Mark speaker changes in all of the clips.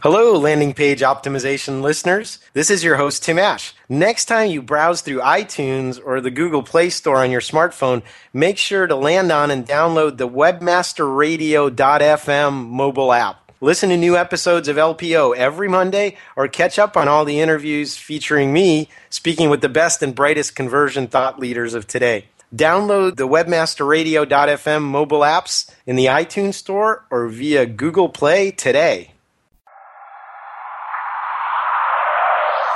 Speaker 1: Hello, landing page optimization listeners. This is your host, Tim Ash. Next time you browse through iTunes or the Google Play Store on your smartphone, make sure to land on and download the webmasterradio.fm mobile app. Listen to new episodes of LPO every Monday or catch up on all the interviews featuring me speaking with the best and brightest conversion thought leaders of today. Download the webmasterradio.fm mobile apps in the iTunes Store or via Google Play today.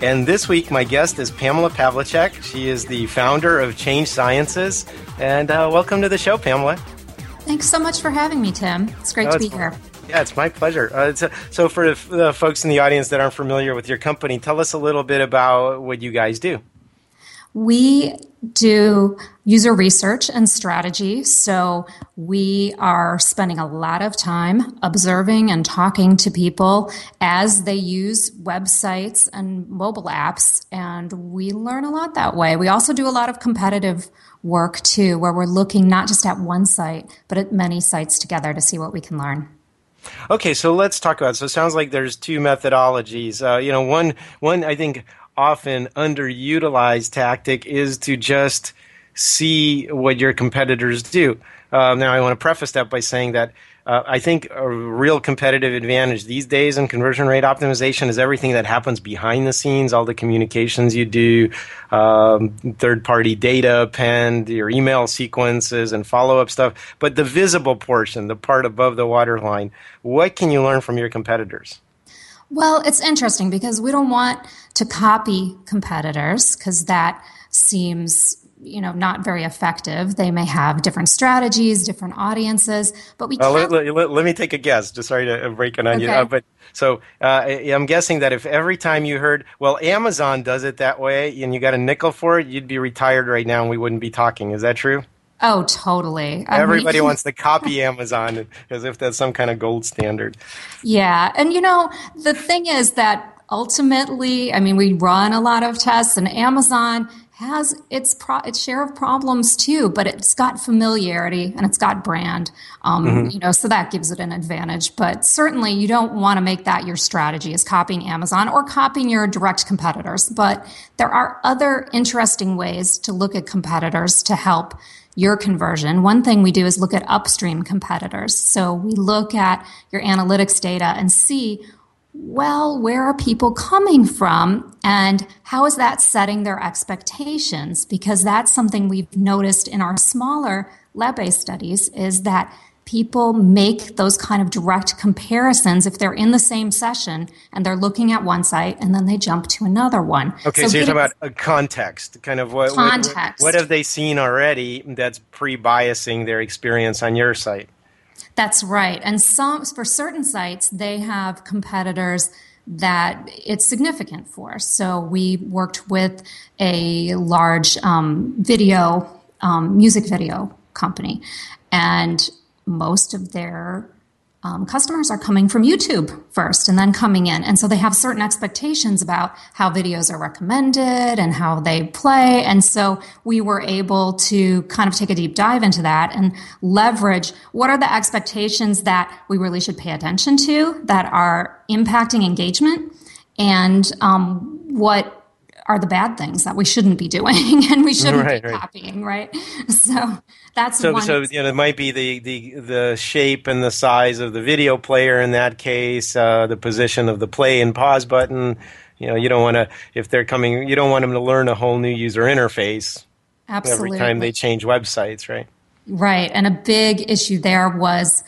Speaker 1: And this week, my guest is Pamela Pavliscak. She is the founder of Change Sciences. And uh, welcome to the show, Pamela.
Speaker 2: Thanks so much for having me, Tim. It's great oh, to be here.
Speaker 1: Yeah, it's my pleasure. Uh, a, so, for the folks in the audience that aren't familiar with your company, tell us a little bit about what you guys do.
Speaker 2: We do user research and strategy. So we are spending a lot of time observing and talking to people as they use websites and mobile apps. And we learn a lot that way. We also do a lot of competitive work too, where we're looking not just at one site, but at many sites together to see what we can learn.
Speaker 1: Okay, so let's talk about. It. So it sounds like there's two methodologies. Uh, you know, one one I think often underutilized tactic is to just see what your competitors do. Uh, now, I want to preface that by saying that uh, I think a real competitive advantage these days in conversion rate optimization is everything that happens behind the scenes, all the communications you do, um, third party data append, your email sequences, and follow up stuff. But the visible portion, the part above the waterline, what can you learn from your competitors?
Speaker 2: Well, it's interesting because we don't want to copy competitors because that seems you know not very effective. They may have different strategies different audiences but we
Speaker 1: uh, let, let, let, me take a guess. Just sorry to break it on okay. you uh, but so uh, i'm guessing that if every time you heard well amazon does it that way and you got a nickel for it you'd be retired right now and we wouldn't be talking. Is that true
Speaker 2: Oh, totally.
Speaker 1: I Everybody mean, wants to copy Amazon as if that's some kind of gold standard.
Speaker 2: Yeah. And, you know, the thing is that ultimately, I mean, we run a lot of tests, and Amazon has its pro- its share of problems too, but it's got familiarity and it's got brand, um, mm-hmm. you know, so that gives it an advantage. But certainly, you don't want to make that your strategy is copying Amazon or copying your direct competitors. But there are other interesting ways to look at competitors to help your conversion, one thing we do is look at upstream competitors. So we look at your analytics data and see, well, where are people coming from and how is that setting their expectations? Because that's something we've noticed in our smaller lab based studies is that people make those kind of direct comparisons if they're in the same session and they're looking at one site and then they jump to another one.
Speaker 1: Okay, so, so you're talking about a context, kind of what, context. What, what have they seen already that's pre-biasing their experience on your site?
Speaker 2: That's right. And some for certain sites, they have competitors that it's significant for. So we worked with a large um, video, um, music video company, and most of their um, customers are coming from YouTube first and then coming in. And so they have certain expectations about how videos are recommended and how they play. And so we were able to kind of take a deep dive into that and leverage what are the expectations that we really should pay attention to that are impacting engagement and um, what are the bad things that we shouldn't be doing and we shouldn't right, be right. copying, right? So that's
Speaker 1: so.
Speaker 2: One
Speaker 1: so you know, it might be the, the the shape and the size of the video player in that case, uh, the position of the play and pause button. You know, you don't want to if they're coming, you don't want them to learn a whole new user interface
Speaker 2: Absolutely.
Speaker 1: every time they change websites, right?
Speaker 2: Right, and a big issue there was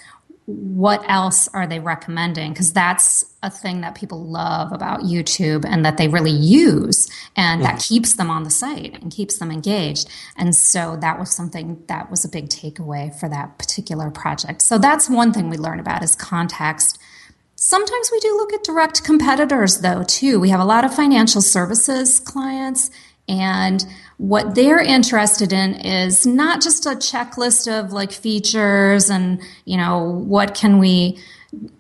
Speaker 2: what else are they recommending? Because that's a thing that people love about YouTube and that they really use, and that mm-hmm. keeps them on the site and keeps them engaged. And so that was something that was a big takeaway for that particular project. So that's one thing we learn about is context Sometimes we do look at direct competitors, though, too. We have a lot of financial services clients, and what they're interested in is not just a checklist of like features and, you know, what can we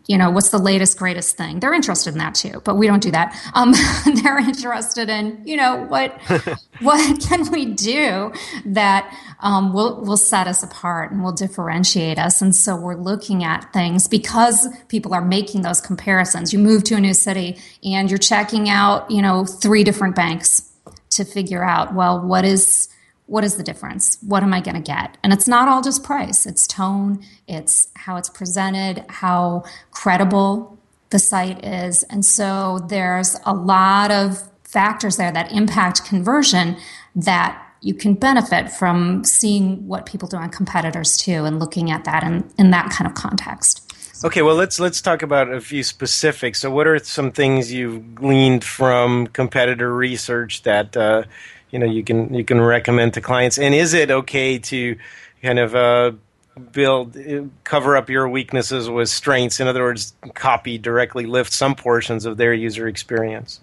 Speaker 2: you know what's the latest greatest thing. They're interested in that too but we don't do that. Um, they're interested in you know what what can we do that um, will will set us apart and will differentiate us. And so we're looking at things because people are making those comparisons. You move to a new city and you're checking out you know three different banks to figure out well what is what is the difference? What am I going to get? And it's not all just price, it's tone, it's how it's presented, how credible the site is. And so there's a lot of factors there that impact conversion that you can benefit from seeing what people do on competitors too and looking at that in, in that kind of context.
Speaker 1: Okay, well let's let's talk about a few specifics. So, what are some things you've gleaned from competitor research that uh, you know you can you can recommend to clients? And is it okay to kind of uh, build cover up your weaknesses with strengths? In other words copy directly lift some portions of their user experience?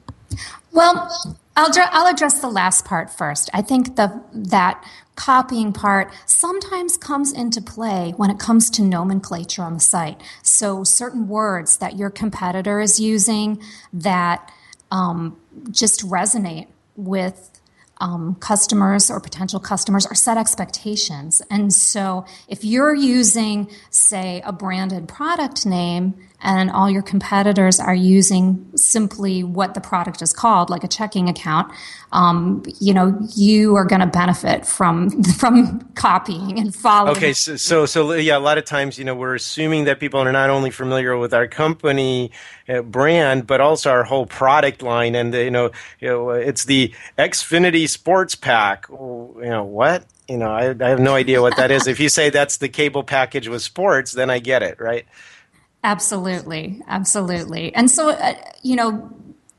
Speaker 2: Well I'll, I'll address the last part first. I think the that copying part sometimes comes into play when it comes to nomenclature on the site so certain words that your competitor is using that um, just resonate with um, customers or potential customers or set expectations. And so if you're using, say, a branded product name and all your competitors are using simply what the product is called, like a checking account, um, you know, you are going to benefit from from copying and following.
Speaker 1: Okay, so, so, so yeah, a lot of times, you know, we're assuming that people are not only familiar with our company uh, brand, but also our whole product line, and you know, you know, it's the Xfinity Sports Pack. You know what? You know, I, I have no idea what that is. if you say that's the cable package with sports, then I get it, right?
Speaker 2: Absolutely, absolutely. And so, uh, you know,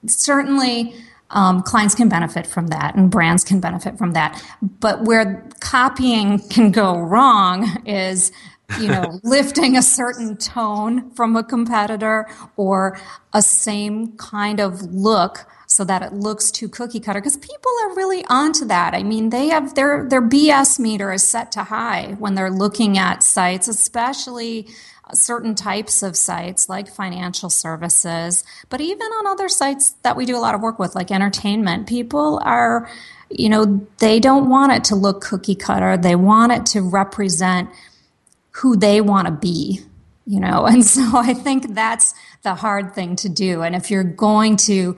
Speaker 2: certainly um, clients can benefit from that and brands can benefit from that. But where copying can go wrong is, you know, lifting a certain tone from a competitor or a same kind of look so that it looks too cookie cutter because people are really onto that. I mean, they have their their BS meter is set to high when they're looking at sites, especially uh, certain types of sites like financial services, but even on other sites that we do a lot of work with, like entertainment, people are, you know, they don't want it to look cookie cutter. They want it to represent who they want to be, you know, and so I think that's the hard thing to do. And if you're going to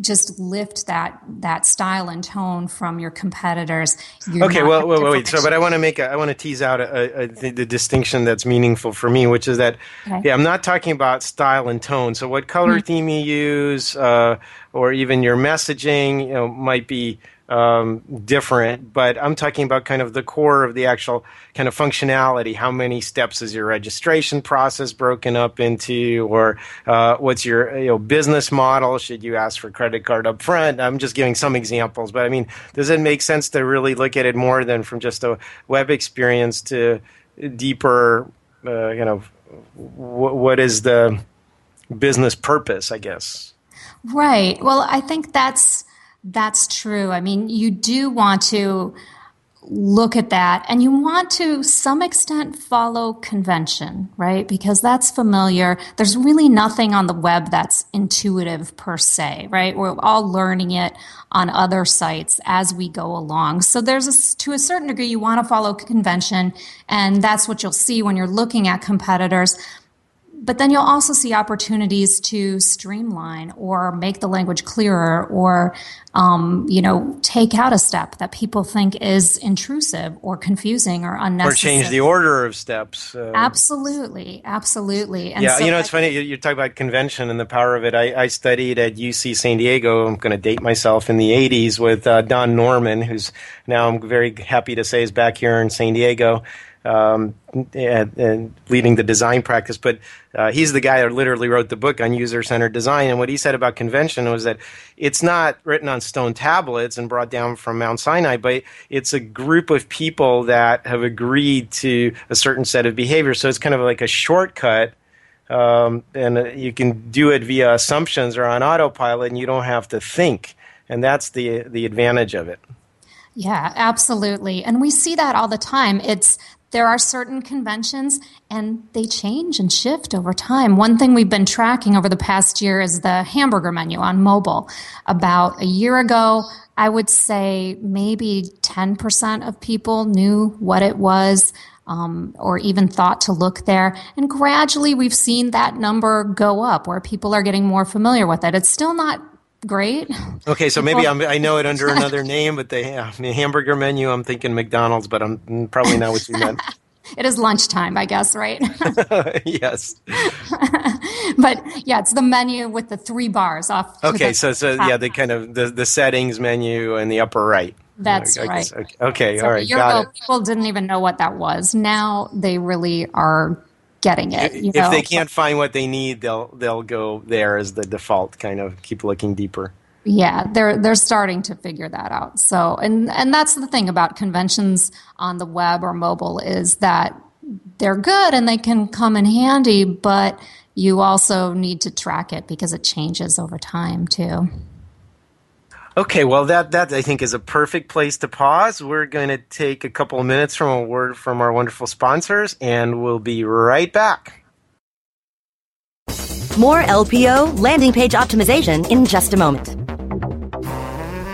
Speaker 2: just lift that that style and tone from your competitors.
Speaker 1: okay, well, wait, wait, wait. So, but I want to make a, I want to tease out a, a, the, the, distinction that's meaningful for me, which is that okay. yeah, I'm not talking about style and tone. So, what color mm-hmm. theme you use, uh, or even your messaging, you know, might be um, different, but I'm talking about kind of the core of the actual kind of functionality. How many steps is your registration process broken up into, or uh, what's your you know business model? Should you ask for credit card up front? I'm just giving some examples, but I mean, does it make sense to really look at it more than from just a web experience to deeper, uh, you know, w- what is the business purpose? I guess.
Speaker 2: Right. Well, I think that's that's true. I mean, you do want to look at that and you want to some extent follow convention right? Because that's familiar. There's really nothing on the web that's intuitive per se right? We're all learning it on other sites as we go along. So there's a, to a certain degree you want to follow convention and that's what you'll see when you're looking at competitors but then you'll also see opportunities to streamline or make the language clearer or um, you know take out a step that people think is intrusive or confusing or unnecessary.
Speaker 1: or change the order of steps
Speaker 2: uh, absolutely. Absolutely.
Speaker 1: And yeah so you know it's funny you, you talk about convention and the power of it. I, I studied at uc san diego. I'm going to date myself in the 80s with uh, don norman who's now i'm very happy to say is back here in san diego um, and, and, leading the design practice. But uh, he's the guy that literally wrote the book on user centered design. And what he said about convention was that it's not written on stone tablets and brought down from Mount Sinai, but it's a group of people that have agreed to a certain set of behaviors. So it's kind of like a shortcut. um, and uh, you can do it via assumptions or on autopilot, and you don't have to think. And that's the the advantage of it.
Speaker 2: Yeah, absolutely. And we see that all the time. It's there are certain conventions and they change and shift over time. One thing we've been tracking over the past year is the hamburger menu on mobile. About a year ago, I would say maybe 10% of people knew what it was. Um, or even thought to look there. And gradually, we've seen that number go up where people are getting more familiar with it. It's still not great.
Speaker 1: Okay, so maybe I'm, i know it under another name, but the yeah, hamburger menu, I'm thinking McDonald's, but I'm mm, probably not what you meant.
Speaker 2: it is lunchtime, I guess, right?
Speaker 1: yes.
Speaker 2: but yeah, it's the menu with the three bars off.
Speaker 1: Okay, so so yeah, the kind of the, the settings menu in the upper right.
Speaker 2: That's right. Guess,
Speaker 1: okay, okay
Speaker 2: so
Speaker 1: all right.
Speaker 2: Got ago, it. People didn't even know what that was. Now they really are getting it.
Speaker 1: if
Speaker 2: know?
Speaker 1: they can't find what they need, they'll they'll go there as the default. Kind of keep looking deeper.
Speaker 2: Yeah, they're they're starting to figure that out. So, and and that's the thing about conventions on the web or mobile is that they're good and they can come in handy, but you also need to track it because it changes over time too.
Speaker 1: Okay, well, that, that I think is a perfect place to pause. We're going to take a couple of minutes from a word from our wonderful sponsors, and we'll be right back.
Speaker 3: More LPO landing page optimization in just a moment.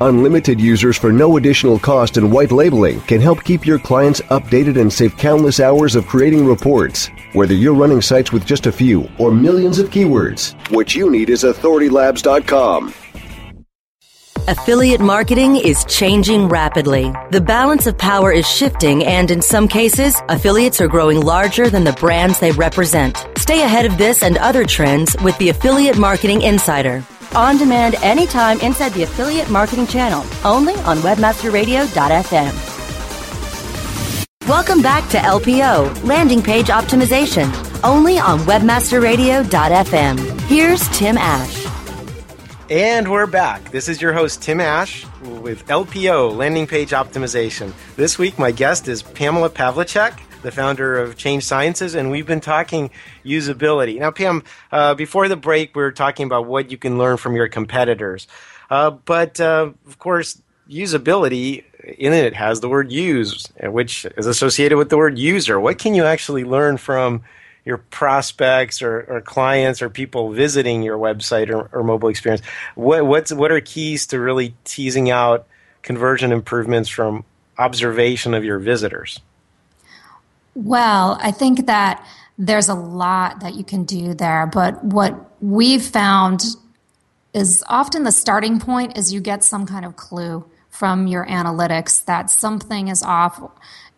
Speaker 4: Unlimited users for no additional cost and white labeling can help keep your clients updated and save countless hours of creating reports. Whether you're running sites with just a few or millions of keywords, what you need is authoritylabs.com.
Speaker 3: Affiliate marketing is changing rapidly. The balance of power is shifting, and in some cases, affiliates are growing larger than the brands they represent. Stay ahead of this and other trends with the Affiliate Marketing Insider. On demand anytime inside the Affiliate Marketing channel, only on WebmasterRadio.fm. Welcome back to LPO, Landing Page Optimization, only on WebmasterRadio.fm. Here's Tim Ash.
Speaker 1: And we're back. This is your host, Tim Ash, with LPO, Landing Page Optimization. This week, my guest is Pamela Pavliscak, the founder of Change Sciences, and we've been talking usability. Now, Pam, uh, before the break, we were talking about what you can learn from your competitors. Uh, but, uh, of course, usability in it has the word use, which is associated with the word user. What can you actually learn from your prospects or, or clients or people visiting your website or, or mobile experience, what what's what are keys to really teasing out conversion improvements from observation of your visitors?
Speaker 2: Well, I think that there's a lot that you can do there, but what we've found is often the starting point is you get some kind of clue from your analytics that something is off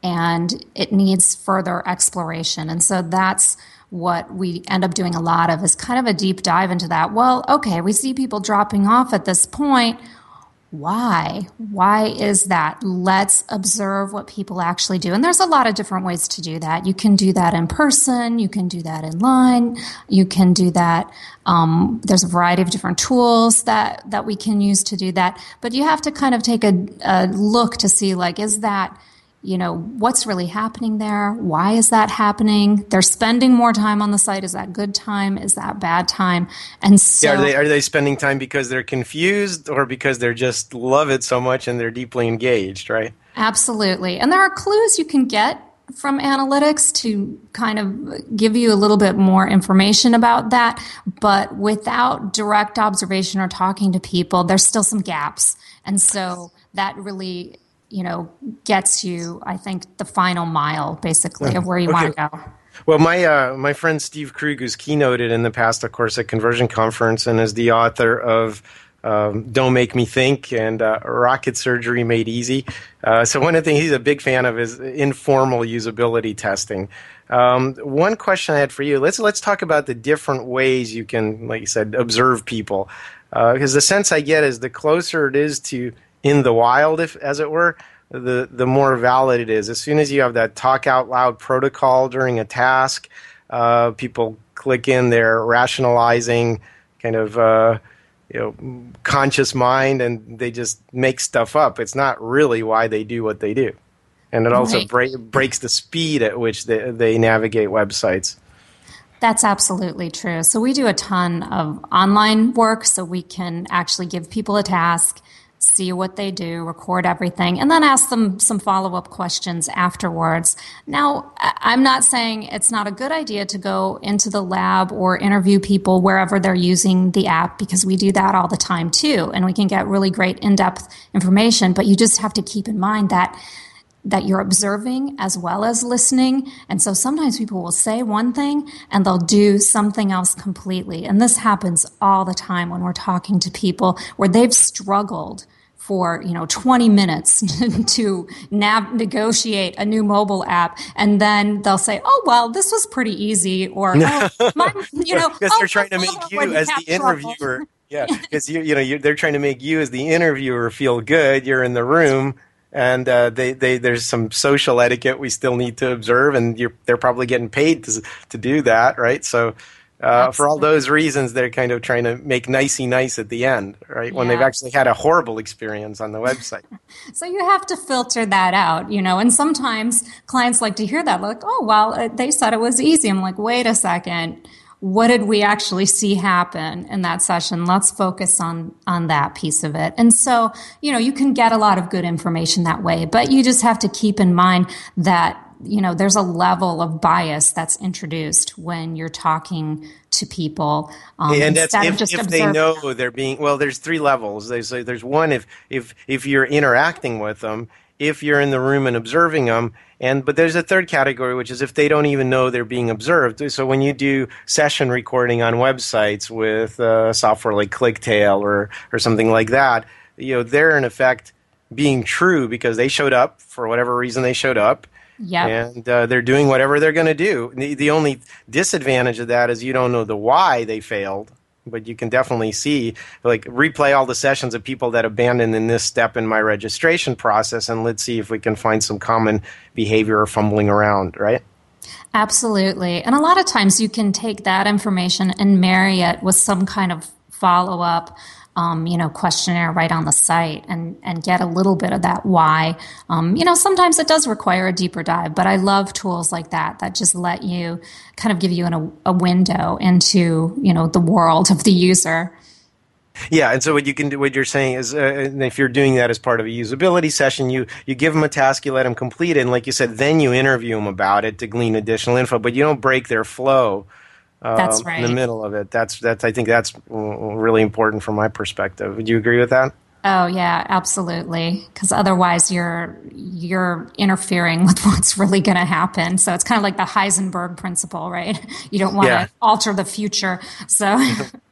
Speaker 2: and it needs further exploration. And so that's what we end up doing a lot of is kind of a deep dive into that. Well, okay, we see people dropping off at this point why? Why is that? Let's observe what people actually do. And there's a lot of different ways to do that. You can do that in person, you can do that in line, you can do that. Um, there's a variety of different tools that, that we can use to do that. But you have to kind of take a, a look to see, like, is that you know what's really happening there? Why is that happening? They're spending more time on the site. Is that good time? Is that bad time? And so
Speaker 1: yeah, are they are they spending time because they're confused or because they're just love it so much and they're deeply engaged right?
Speaker 2: Absolutely. And there are clues you can get from analytics to kind of give you a little bit more information about that. But without direct observation or talking to people there's still some gaps. And so that really you know, gets you, I think, the final mile, basically, of where you okay. want to go.
Speaker 1: Well, my uh, my friend Steve Krug, who's keynoted in the past, of course, at Conversion Conference, and is the author of um, "Don't Make Me Think" and uh, "Rocket Surgery Made Easy." Uh, so one of the things he's a big fan of is informal usability testing. Um, one question I had for you: let's let's talk about the different ways you can, like you said, observe people. Because uh, the sense I get is the closer it is to in the wild, if as it were, the the more valid it is. As soon as you have that talk out loud protocol during a task, uh, people click in their rationalizing kind of uh, you know conscious mind, and they just make stuff up. It's not really why they do what they do, and it also right. break, breaks the speed at which they, they navigate websites.
Speaker 2: That's absolutely true. So we do a ton of online work so we can actually give people a task see what they do, record everything, and then ask them some follow up questions afterwards. Now, I'm not saying it's not a good idea to go into the lab or interview people wherever they're using the app because we do that all the time too, and we can get really great in depth information, but you just have to keep in mind that that you're observing as well as listening. And so sometimes people will say one thing and they'll do something else completely. And this happens all the time when we're talking to people where they've struggled for you know 20 minutes to nav- negotiate a new mobile app. And then they'll say oh well this was pretty easy or oh, my, you know
Speaker 1: because
Speaker 2: oh,
Speaker 1: they're trying to make you as the interviewer. yeah because you you know they're trying to make you as the interviewer feel good. You're in the room and uh, they, they there's some social etiquette we still need to observe and they're probably getting paid to, to do that right so uh, for all those reasons, they're kind of trying to make nicey nice at the end, right? When they've actually had a horrible experience on the website.
Speaker 2: so you have to filter that out, you know. And sometimes clients like to hear that, like, "Oh, well, uh, they said it was easy." I'm like, "Wait a second, what did we actually see happen in that session? Let's focus on on that piece of it." And so, you know, you can get a lot of good information that way, but you just have to keep in mind that you know, there's a level of bias that's introduced when you're talking to people.
Speaker 1: Um, and that's if, if they know they're being well. There's three levels. There's there's one if if if you're interacting with them, if you're in the room and observing them, and but there's a third category which is if they don't even know they're being observed. So when you do session recording on websites with uh, software like ClickTale or or something like that, you know they're in effect being true because they showed up for whatever reason they showed up
Speaker 2: yeah.
Speaker 1: And uh, they're doing whatever they're going to do. The, the only disadvantage of that is you don't know the why they failed, but you can definitely see, like, replay all the sessions of people that abandoned in this step in my registration process, and let's see if we can find some common behavior or fumbling around, right?
Speaker 2: Absolutely. And a lot of times you can take that information and marry it with some kind of follow up um, you know, questionnaire right on the site and, and get a little bit of that why. Um, you know, sometimes it does require a deeper dive, but I love tools like that that just let you kind of give you an, a, window into, you know, the world of the user.
Speaker 1: Yeah, and so what you can do, what you're saying is, uh, if you're doing that as part of a usability session, you you give them a task, you let them complete it, and like you said, then you interview them about it to glean additional info, but you don't break their flow
Speaker 2: that's right.
Speaker 1: Um, in the middle of it. That's that's I think that's really important from my perspective. Would you agree with that?
Speaker 2: Oh yeah, absolutely. Because otherwise, you're you're interfering with what's really going to happen. So it's kind of like the Heisenberg principle, right? You don't want to yeah. alter the future. So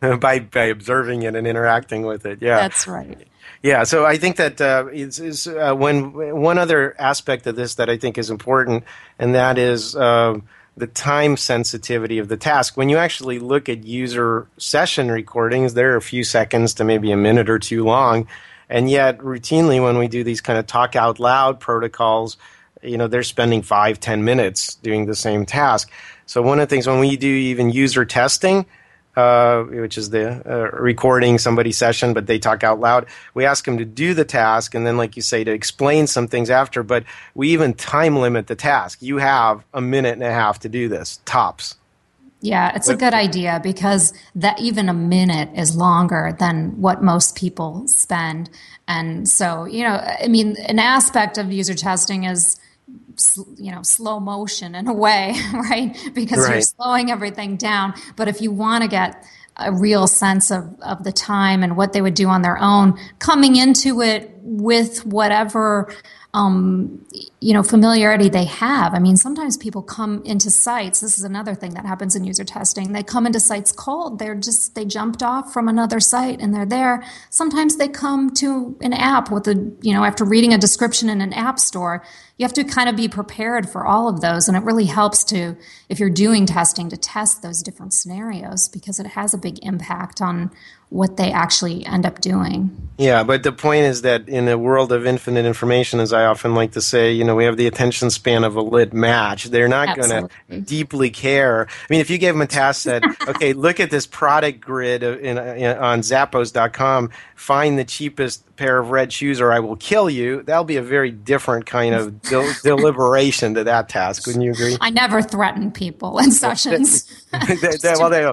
Speaker 1: by by observing it and interacting with it, yeah,
Speaker 2: that's right.
Speaker 1: Yeah, so I think that uh, is, is uh, when one other aspect of this that I think is important, and that is. Uh, the time sensitivity of the task. When you actually look at user session recordings, they're a few seconds to maybe a minute or two long. And yet, routinely, when we do these kind of talk out loud protocols, you know, they're spending five, ten minutes doing the same task. So, one of the things when we do even user testing, uh, which is the uh, recording somebody's session, but they talk out loud. We ask them to do the task, and then, like you say, to explain some things after. But we even time limit the task. You have a minute and a half to do this, tops.
Speaker 2: Yeah, it's a good idea because that even a minute is longer than what most people spend. And so, you know, I mean, an aspect of user testing is you know slow motion in a way right? Because right. you're slowing everything down. But if you want to get a real sense of, of the time and what they would do on their own coming into it with whatever um, you know familiarity they have. I mean sometimes people come into sites this is another thing that happens in user testing they come into sites cold. They're just they jumped off from another site and they're there. Sometimes they come to an app with a you know after reading a description in an app store you have to kind of be prepared for all of those and it really helps to if you're doing testing to test those different scenarios because it has a big impact on what they actually end up doing.
Speaker 1: Yeah, but the point is that in a world of infinite information, as I often like to say, you know, we have the attention span of a lit match. They're not going to deeply care. I mean, if you gave them a task that, okay, look at this product grid in, in, on Zappos.com, find the cheapest pair of red shoes or I will kill you, that'll be a very different kind of del- deliberation to that task. Wouldn't you agree?
Speaker 2: I never threaten people in sessions. they,
Speaker 1: they, well, they,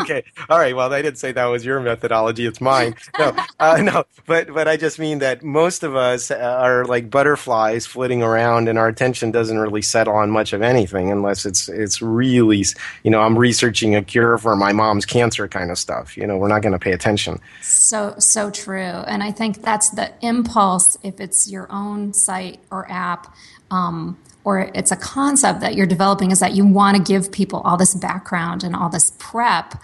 Speaker 1: okay. All right. Well, I didn't say that was your methodology. It's mine. No, uh, no, but, but I just mean that most of us are like butterflies flitting around and our attention doesn't really settle on much of anything unless it's, it's really, you know, I'm researching a cure for my mom's cancer kind of stuff. You know, we're not going to pay attention.
Speaker 2: So, so true. And and I think that's the impulse if it's your own site or app. Um, or it's a concept that you're developing is that you want to give people all this background and all this prep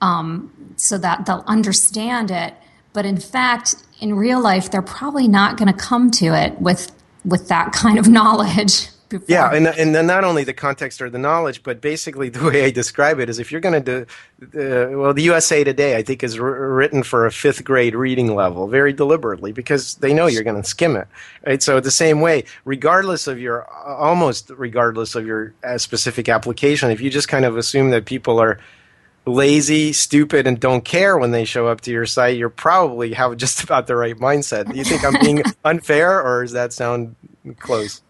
Speaker 2: um, so that they'll understand it. But in fact in real life they're probably not going to come to it with with that kind of knowledge
Speaker 1: before. Yeah, and and then not only the context or the knowledge, but basically the way I describe it is if you're going to do, uh, well, the USA Today I think is r- written for a fifth grade reading level very deliberately because they know you're going to skim it, right? So the same way, regardless of your almost regardless of your uh, specific application, if you just kind of assume that people are lazy, stupid, and don't care when they show up to your site, you're probably have just about the right mindset. Do you think I'm being unfair, or does that sound close?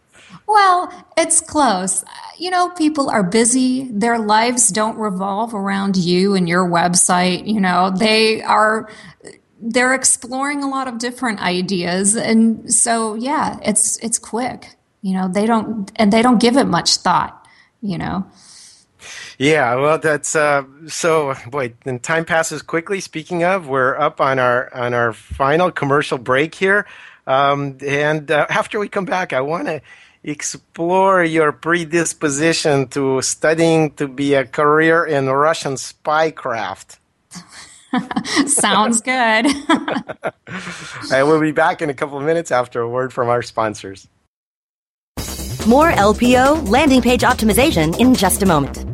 Speaker 2: Well, it's close. You know, people are busy. Their lives don't revolve around you and your website. You know, they are they're exploring a lot of different ideas and so yeah, it's it's quick. You know, they don't and they don't give it much thought, you know.
Speaker 1: Yeah, well, that's uh, so. Boy, then time passes quickly. Speaking of, we're up on our on our final commercial break here, um, and uh, after we come back, I want to explore your predisposition to studying to be a career in Russian spycraft.
Speaker 2: Sounds good.
Speaker 1: I will be back in a couple of minutes after a word from our sponsors.
Speaker 3: More LPO landing page optimization in just a moment.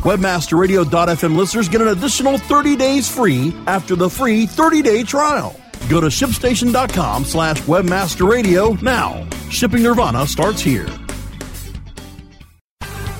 Speaker 5: Webmasterradio.fm listeners get an additional 30 days free after the free 30-day trial. Go to shipstation.com slash webmasterradio now. Shipping Nirvana starts here.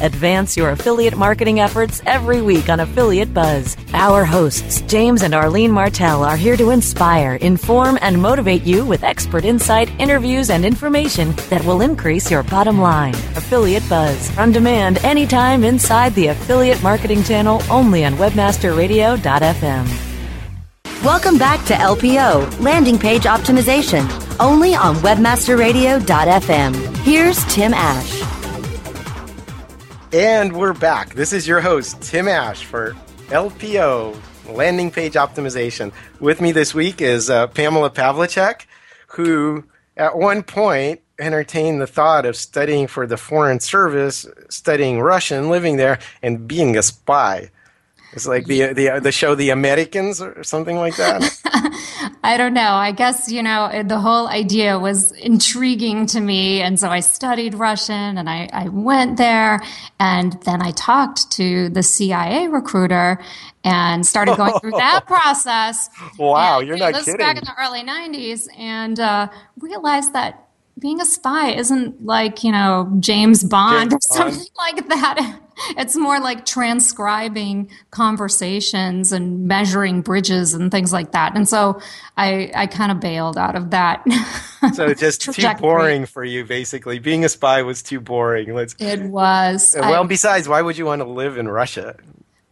Speaker 3: Advance your affiliate marketing efforts every week on Affiliate Buzz. Our hosts, James and Arlene Martell, are here to inspire, inform, and motivate you with expert insight, interviews, and information that will increase your bottom line. Affiliate Buzz, on demand anytime inside the Affiliate Marketing Channel only on WebmasterRadio.fm. Welcome back to LPO, Landing Page Optimization, only on WebmasterRadio.fm. Here's Tim Ash.
Speaker 1: And we're back. This is your host, Tim Ash, for LPO, Landing Page Optimization. With me this week is uh, Pamela Pavliscak, who at one point entertained the thought of studying for the Foreign Service, studying Russian, living there, and being a spy. It's like the the the show The Americans or something like that.
Speaker 2: I don't know. I guess you know the whole idea was intriguing to me, and so I studied Russian, and I, I went there, and then I talked to the CIA recruiter and started going through that process.
Speaker 1: Wow,
Speaker 2: and,
Speaker 1: you're
Speaker 2: you know,
Speaker 1: not
Speaker 2: this
Speaker 1: kidding.
Speaker 2: Back in the early '90s, and uh, realized that being a spy isn't like you know James Bond
Speaker 1: James
Speaker 2: or something like that. It's more like transcribing conversations and measuring bridges and things like that. And so I, I kind of bailed out of that.
Speaker 1: so just too boring for you, basically. Being a spy was too boring. Let's.
Speaker 2: It was.
Speaker 1: Well,
Speaker 2: I-
Speaker 1: besides, why would you want to live in Russia?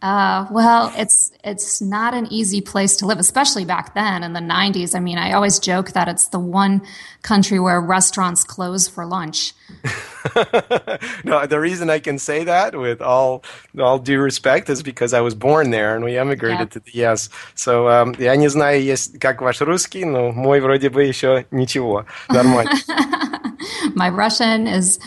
Speaker 2: Uh, well, it's it's not an easy place to live, especially back then in the '90s. I mean, I always joke that it's the one country where restaurants close for lunch.
Speaker 1: no, the reason I can say that with all all due respect is because I was born there and we emigrated to the US. So um, я не знаю, есть как ваш русский, но мой вроде бы еще ничего, нормально.
Speaker 2: My Russian is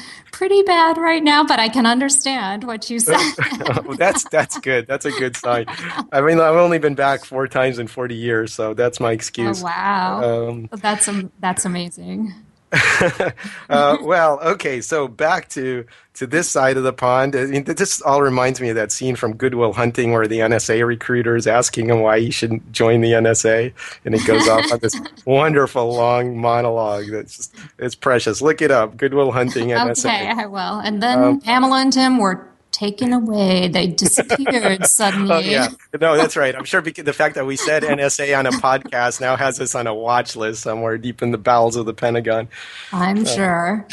Speaker 2: pretty bad right now, but I can understand what you said.
Speaker 1: Oh, that's that's good. That's a good sign. I mean, I've only been back four times in 40 years, so that's my
Speaker 2: oh,
Speaker 1: excuse.
Speaker 2: wow,
Speaker 1: Um,
Speaker 2: that's that's amazing.
Speaker 1: uh, well, okay, so back to to this side of the pond. I mean, this all reminds me of that scene from Good Will Hunting where the NSA recruiter is asking him why he shouldn't join the NSA, and he goes off on this wonderful long monologue. That's just it's precious. Look it up, Good Will Hunting NSA.
Speaker 2: Okay, I will. And then
Speaker 1: Um,
Speaker 2: Pamela and Tim were taken away. They disappeared suddenly.
Speaker 1: Oh yeah, no, that's right. I'm sure because the fact that we said NSA on a podcast now has us on a watch list somewhere deep in the bowels of the Pentagon.
Speaker 2: I'm uh, sure.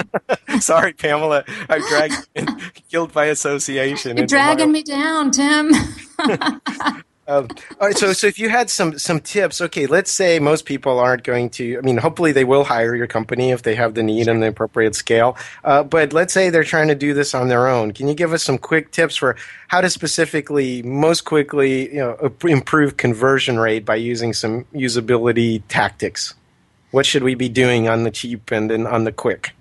Speaker 1: Sorry, Pamela, I dragged you in, guilt by association.
Speaker 2: You're
Speaker 1: into my-
Speaker 2: dragging me down, Tim.
Speaker 1: Um, all right, so so if you had some some tips, okay, let's say most people aren't going to. I mean, hopefully they will hire your company if they have the need and the appropriate scale. Uh, but let's say they're trying to do this on their own. Can you give us some quick tips for how to specifically, most quickly, you know, improve conversion rate by using some usability tactics? What should we be doing on the cheap and then on the quick?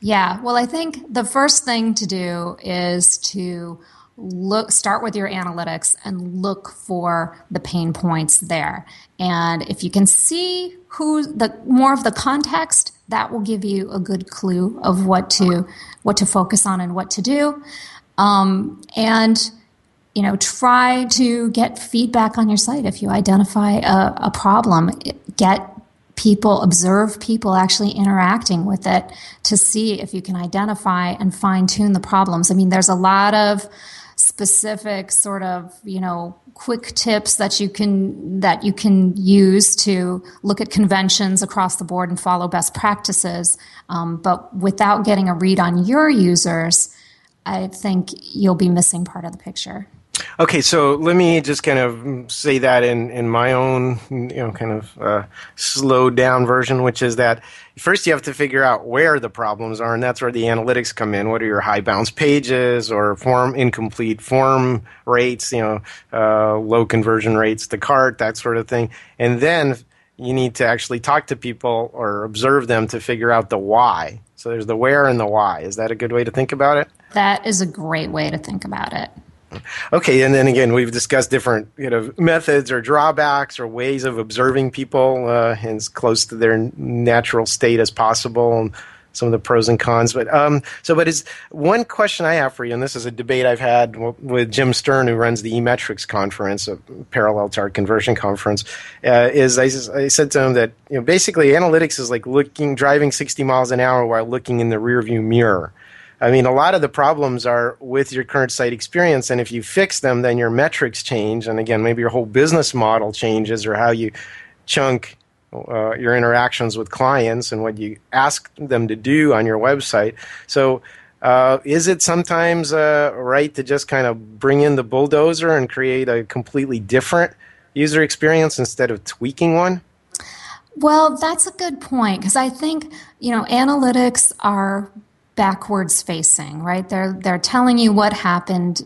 Speaker 2: Yeah, well, I think the first thing to do is to look start with your analytics and look for the pain points there. And if you can see who the more of the context, that will give you a good clue of what to what to focus on and what to do. Um, and you know, try to get feedback on your site if you identify a, a problem. Get people observe people actually interacting with it to see if you can identify and fine tune the problems. I mean, there's a lot of specific sort of you know quick tips that you can that you can use to look at conventions across the board and follow best practices. Um, but without getting a read on your users i think you'll be missing part of the picture.
Speaker 1: Okay, so let me just kind of say that in, in my own, you know, kind of uh, slowed down version, which is that first you have to figure out where the problems are, and that's where the analytics come in. What are your high bounce pages or form incomplete form rates, you know, uh, low conversion rates to cart, that sort of thing. And then you need to actually talk to people or observe them to figure out the why. So there's the where and the why. Is that a good way to think about it?
Speaker 2: That is a great way to think about it.
Speaker 1: Okay, and then again, we've discussed different you know methods or drawbacks or ways of observing people uh, as close to their natural state as possible, and some of the pros and cons. But um, so, but is one question I have for you, and this is a debate I've had with Jim Sterne, who runs the eMetrics conference, a parallel to our conversion conference. Uh, is I, I said to him that you know basically analytics is like looking driving 60 miles an hour while looking in the rearview mirror. I mean, a lot of the problems are with your current site experience, and if you fix them, then your metrics change, and again, maybe your whole business model changes, or how you chunk uh, your interactions with clients and what you ask them to do on your website. So, uh, is it sometimes uh, right to just kind of bring in the bulldozer and create a completely different user experience instead of tweaking one?
Speaker 2: Well, that's a good point because I think you know analytics are backwards facing, right? They're they're telling you what happened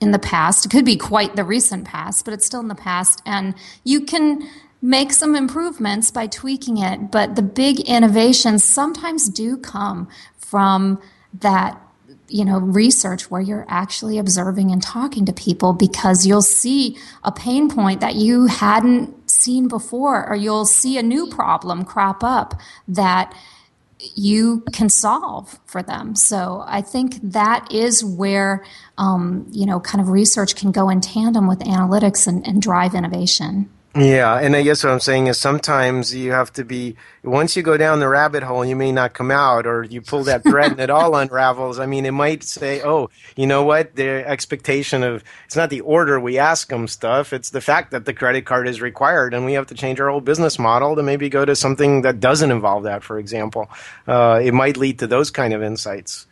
Speaker 2: in the past. It could be quite the recent past, but it's still in the past and you can make some improvements by tweaking it, but the big innovations sometimes do come from that you know research where you're actually observing and talking to people because you'll see a pain point that you hadn't seen before or you'll see a new problem crop up that you can solve for them. So I think that is where um, you know kind of research can go in tandem with analytics and, and drive innovation.
Speaker 1: Yeah, and I guess what I'm saying is sometimes you have to be once you go down the rabbit hole, you may not come out, or you pull that thread and it all unravels. I mean, it might say, "Oh, you know what? The expectation of it's not the order we ask them stuff; it's the fact that the credit card is required, and we have to change our whole business model to maybe go to something that doesn't involve that." For example, uh, it might lead to those kind of insights.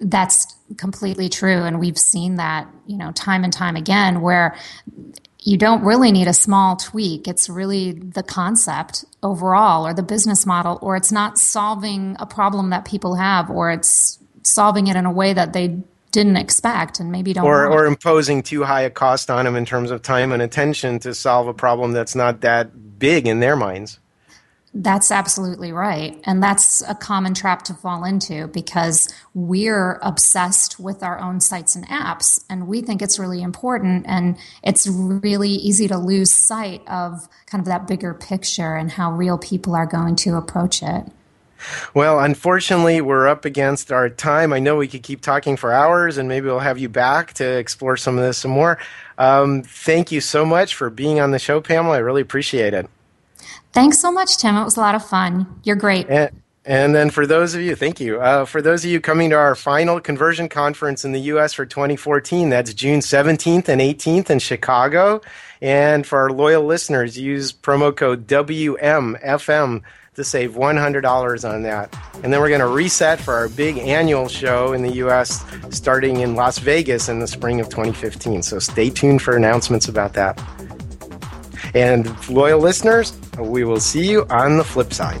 Speaker 2: That's completely true, and we've seen that you know time and time again where you don't really need a small tweak. It's really the concept overall or the business model, or it's not solving a problem that people have, or it's solving it in a way that they didn't expect and maybe don't
Speaker 1: or, or imposing too high a cost on them in terms of time and attention to solve a problem that's not that big in their minds
Speaker 2: that's absolutely right. And that's a common trap to fall into because we're obsessed with our own sites and apps and we think it's really important. And it's really easy to lose sight of kind of that bigger picture and how real people are going to approach it.
Speaker 1: Well, unfortunately, we're up against our time. I know we could keep talking for hours, and maybe we'll have you back to explore some of this some more. Um, thank you so much for being on the show, Pamela. I really appreciate it.
Speaker 2: Thanks so much, Tim. It was a lot of fun. You're great.
Speaker 1: And, and then for those of you, thank you. Uh, for those of you coming to our final conversion conference in the U.S. for 2014, that's June 17th and 18th in Chicago. And for our loyal listeners, use promo code WMFM to save $100 on that. And then we're going to reset for our big annual show in the U.S. starting in Las Vegas in the spring of 2015. So stay tuned for announcements about that. And loyal listeners, we will see you on the flip side.